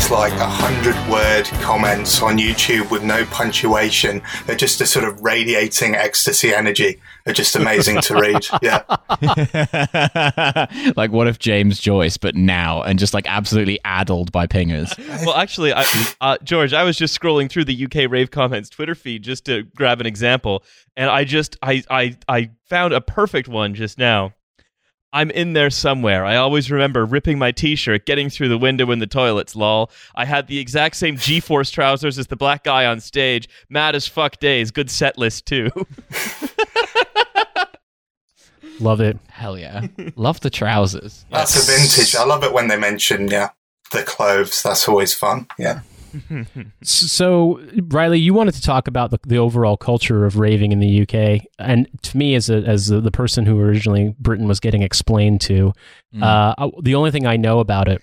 you these like a hundred word comments on YouTube with no punctuation. They're just a sort of radiating ecstasy energy. They're just amazing to read. Yeah. like what if James Joyce, but now and just like absolutely addled by pingers. Well, actually, I, uh, George, I was just scrolling through the UK rave comments Twitter feed just to grab an example, and I just I I I found a perfect one just now. I'm in there somewhere. I always remember ripping my t-shirt, getting through the window in the toilets, lol. I had the exact same G-Force trousers as the black guy on stage. Mad as fuck days. Good set list too. Love it. Hell yeah. Love the trousers. That's a vintage. I love it when they mention, yeah, the clothes. That's always fun. Yeah. So, Riley, you wanted to talk about the, the overall culture of raving in the UK, and to me, as a, as the person who originally Britain was getting explained to, Mm. uh, the only thing I know about it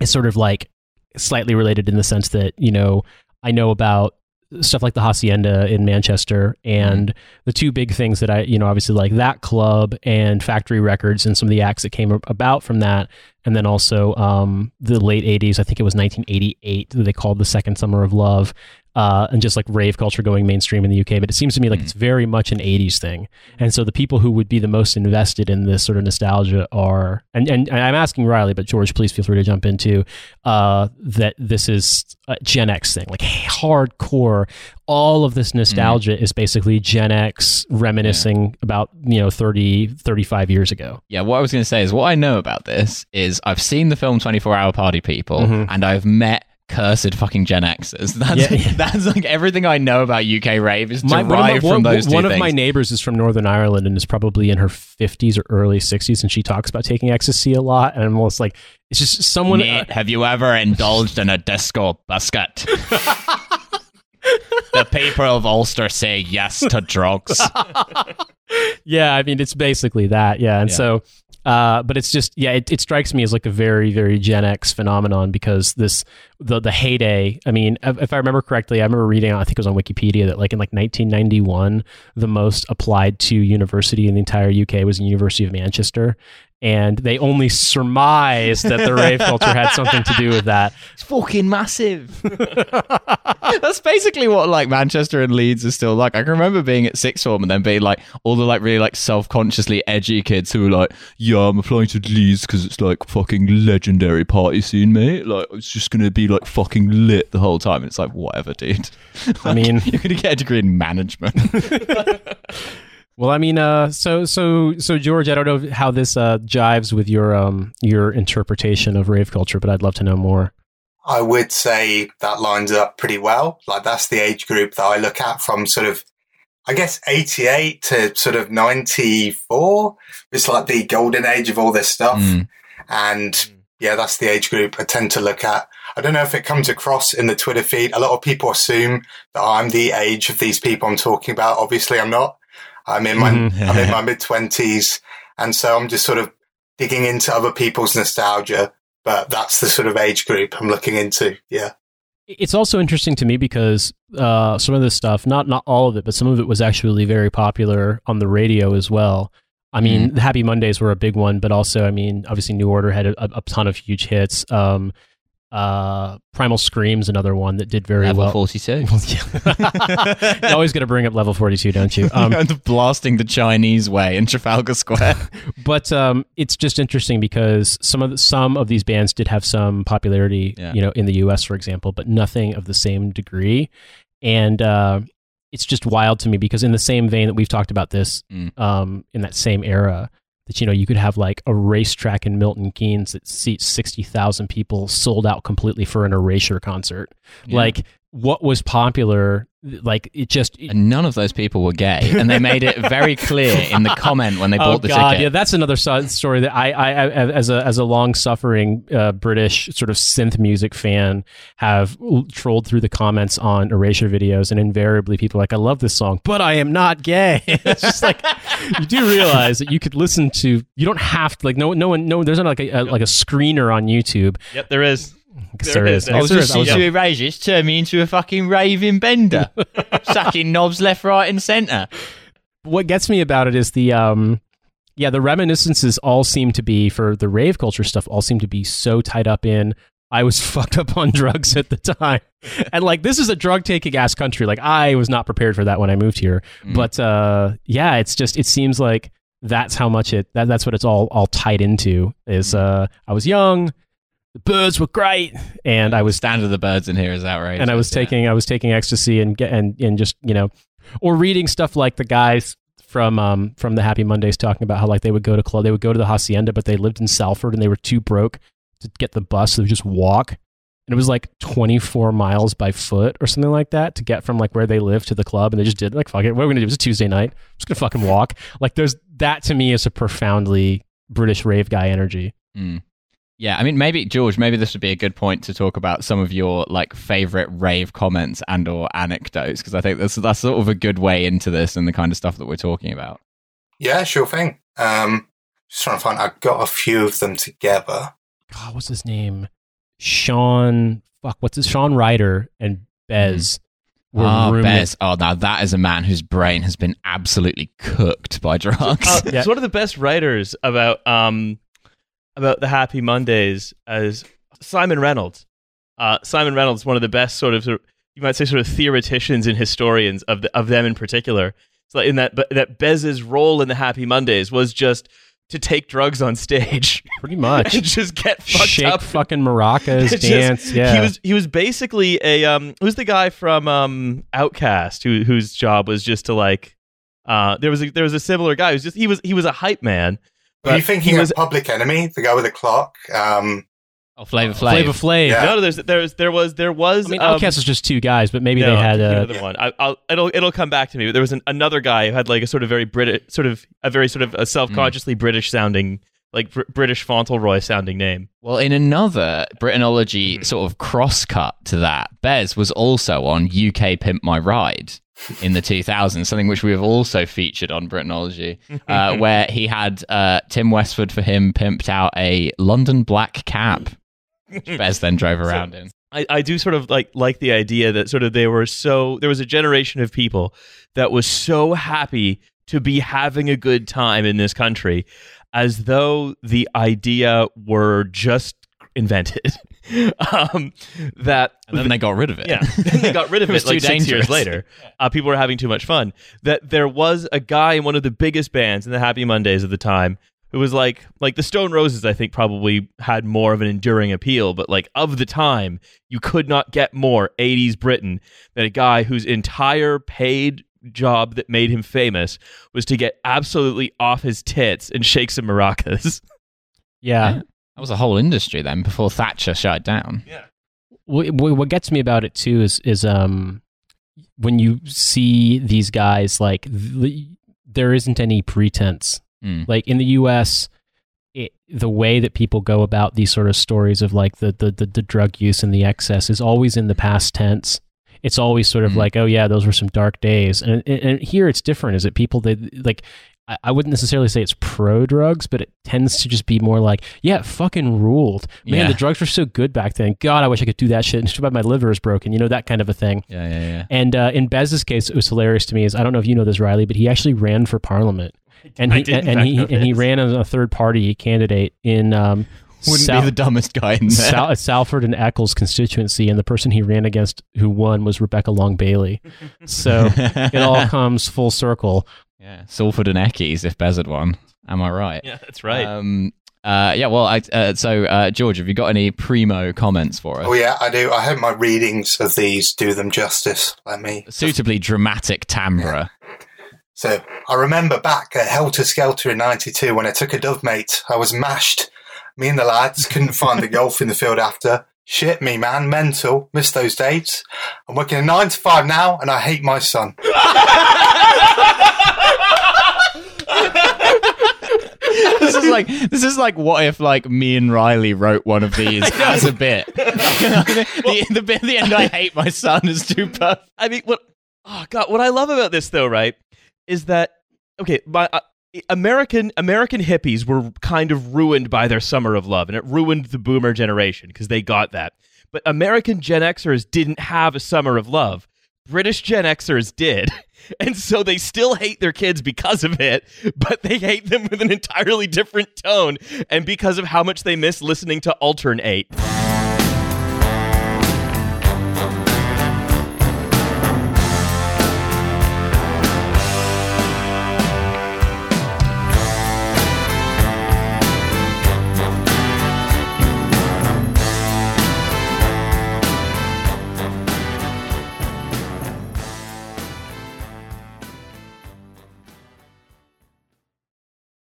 is sort of like slightly related in the sense that you know I know about stuff like the Hacienda in Manchester and the two big things that I you know obviously like that club and Factory Records and some of the acts that came about from that. And then also um, the late 80s I think it was 1988 that they called the second summer of love uh, and just like rave culture going mainstream in the UK but it seems to me like it's very much an 80s thing. And so the people who would be the most invested in this sort of nostalgia are and, and, and I'm asking Riley but George please feel free to jump into uh, that this is a Gen X thing. Like hardcore all of this nostalgia is basically Gen X reminiscing about you know 30 35 years ago. Yeah, what I was going to say is what I know about this is I've seen the film 24 Hour Party People Mhm. and I've met cursed fucking Gen Xers. That's, Yeah, yeah. that's like everything I know about UK rave is My- derived one my, from those two one of things. my neighbors is from Northern Ireland and is probably in her 50s or early 60s, and she talks about taking ecstasy a lot. And I'm almost like, it's just someone. Nate, uh, have you ever indulged in a disco biscuit? the people of Ulster say yes to drugs. yeah, I mean, it's basically that. Yeah. And Yeah. so, uh, but it's just, yeah, it, it strikes me as like a very, very Gen X phenomenon because this, the, the heyday, I mean, if, I remember correctly, I remember reading, I think it was on Wikipedia that like in like 1991, the most applied to university in the entire UK was the University of Manchester. And they only surmised that the ray filter had something to do with that. It's fucking massive. That's basically what like Manchester and Leeds are still like. I can remember being at sixth form and then being like all the like really like self-consciously edgy kids who were like, "Yeah, I'm applying to Leeds because it's like fucking legendary party scene, mate. Like it's just gonna be like fucking lit the whole time." And it's like, whatever, dude. I mean, You're gonna get a degree in management. Well, I mean, uh, so so so George, I don't know how this uh, jives with your um your interpretation of rave culture, but I'd love to know more. I would say that lines up pretty well. Like that's the age group that I look at from sort of, I guess, 88 to sort of 94. It's like the golden age of all this stuff. Mm. And yeah, that's the age group I tend to look at. I don't know if it comes across in the Twitter feed. A lot of people assume that I'm the age of these people I'm talking about. Obviously, I'm not. I'm in my Mhm. I'm in my mid twenties, and so I'm just sort of digging into other people's nostalgia. But that's the sort of age group I'm looking into. Yeah. It's also interesting to me because uh, some of this stuff, not not all of it, but some of it was actually very popular on the radio as well. I mean, the Happy Mondays were a big one, but also, I mean, obviously, New Order had a, a ton of huge hits. Um, uh, Primal Scream's another one that did very Level well. 42. you always got to bring up level 42, don't you? Um, and blasting the Chinese way in Trafalgar Square. but um, it's just interesting because some of the, some of these bands did have some popularity, Yeah. you know, in the U.S. for example, but nothing of the same degree. And uh, it's just wild to me because in the same vein that we've talked about this, Mm. um, in that same era, that you know you could have like a racetrack in Milton Keynes that seats sixty thousand people sold out completely for an Erasure concert. Yeah. Like what was popular, like it just And none of those people were gay, and they made it very clear in the comment when they oh bought the god, ticket. yeah, that's another so- story that I, I, I as a as a long suffering uh, British sort of synth music fan, have l- trolled through the comments on Erasure videos, and invariably people are like, I love this song, but I am not gay. it's just like you do realize that you could listen to. You don't have to like no no one no. One there's not like a, a like a screener on YouTube. Yep, there is. Guess There there is, is. there I was just there is. I was- to erasures turn me into a fucking raving bender, sucking knobs left, right, and centre. what gets me about it is the um yeah the reminiscences all seem to be for the rave culture stuff all seem to be so tied up in I was fucked up on drugs at the time. And like this is a drug taking ass country. Like I was not prepared for that when I moved here. Mm. But uh yeah, it's just it seems like that's how much it that, that's what it's all all tied into is uh I was young, the birds were great, and I was standard of the birds in here is that right? and I was yeah. taking I was taking ecstasy and and and just you know, or reading stuff like the guys from um from the Happy Mondays talking about how like they would go to club they would go to the hacienda but they lived in Salford and they were too broke to get the bus so they would just walk. And it was like 24 miles by foot or something like that to get from like where they lived to the club and they just did like fuck it what are we gonna do? It's a Tuesday night. I'm just gonna fucking walk. Like there's that to me is a profoundly British rave guy energy. Mm. Yeah, I mean, maybe George, maybe this would be a good point to talk about some of your like favorite rave comments and or anecdotes because I think that's that's sort of a good way into this and the kind of stuff that we're talking about. Yeah, sure thing. Um, just trying to find. I got a few of them together. God, what's his name? Sean. Fuck, what's his Shaun Ryder and Bez were Oh. Bez. Oh, now that is a man whose brain has been absolutely cooked by drugs. Uh, Yeah. So one of the best writers about um about the Happy Mondays as Simon Reynolds. Uh, Simon Reynolds, one of the best sort of, you might say sort of theoreticians and historians of the, of them in particular. So in that that Bez's role in the Happy Mondays was just to take drugs on stage Pretty much. and just get fucked Shake up. fucking maracas, Just- dance. Yeah. He was he was basically a um who's the guy from um OutKast who whose job was just to like uh there was a there was a similar guy who's just he was he was a hype man. Are you thinking he of Public Enemy, the guy with the clock? Um, oh, Flavor Flav. Flavor Flav. Flav. Yeah. no, no there's there's there was there was I mean, um, OutKast was just two guys, but maybe no, they had I'm uh, another one. I, I'll it'll it'll come back to me. But there was an, another guy who had like a sort of very British sort of a very sort of a self consciously British sounding like Br- British Fauntleroy sounding name. Well, in another Britanology Mhm. sort of crosscut to that, Bez was also on UK Pimp My Ride in the 2000s, something which we have also featured on Britanology, uh, where he had uh, Tim Westwood for him pimped out a London black cab, Bez then drove around in. I, I do sort of like like the idea that sort of they were so there was a generation of people that was so happy to be having a good time in this country as though the idea were just invented. Um that And then they got rid of it. yeah then they got rid of It it, like six years later. Uh, people were having too much fun. That there was a guy in one of the biggest bands in the happy mondays of the time who was like like the stone roses i think probably had more of an enduring appeal but like of the time you could not get more 80s britain than a guy whose entire paid job that made him famous was to get absolutely off his tits and shake some maracas yeah. That was a whole industry then before Thatcher shut it down. Wh- wh- what gets me about it too is is um when you see these guys like th- there isn't any pretense Mm. like in the US it, the way that people go about these sort of stories of like the, the the the drug use and the excess is always in the past tense it's always sort of Mhm. like oh yeah those were some dark days and, and, and here it's different is it people that like I- I wouldn't necessarily say it's pro drugs, but it tends to just be more like, yeah, it fucking ruled. Man, Yeah. the drugs were so good back then. God, I wish I could do that shit. And too bad my liver is broken. You know, that kind of a thing. Yeah, yeah, yeah. And uh, in Bez's case, it was hilarious to me. Is I don't know if you know this, Riley, but he actually ran for parliament, and he did, and he and he ran as a third party candidate in um, Wouldn't Sal- be the dumbest guy in there. Sal- Salford and Eccles constituency, and the person he ran against who won was Rebecca Long Bailey. So it all comes full circle. yeah, Salford and Eccles if Bez had won. Am I right? yeah that's right Um, uh, yeah, well, I, uh, so uh, George, have you got any primo comments for us? oh yeah, I do. I hope my readings of these do them justice. Let me. Suitably dramatic timbre. So I remember back at Helter Skelter in '92 when I took a dove mate. I was mashed. Me and the lads couldn't find the golf in the field after. Shit me, man, mental. Missed those dates. I'm working a nine to five now, and I hate my son. this is like this is like what if like me and Riley wrote one of these as a bit. the, the bit the end, I hate my son is too perfect. I mean, what? Oh God, what I love about this though, right, is that okay, my. Uh, American American hippies were kind of ruined by their summer of love, and it ruined the boomer generation because they got that. But American Gen Xers didn't have a summer of love. British Gen Xers did, and so they still hate their kids because of it, but they hate them with an entirely different tone, and because of how much they miss listening to Alternate.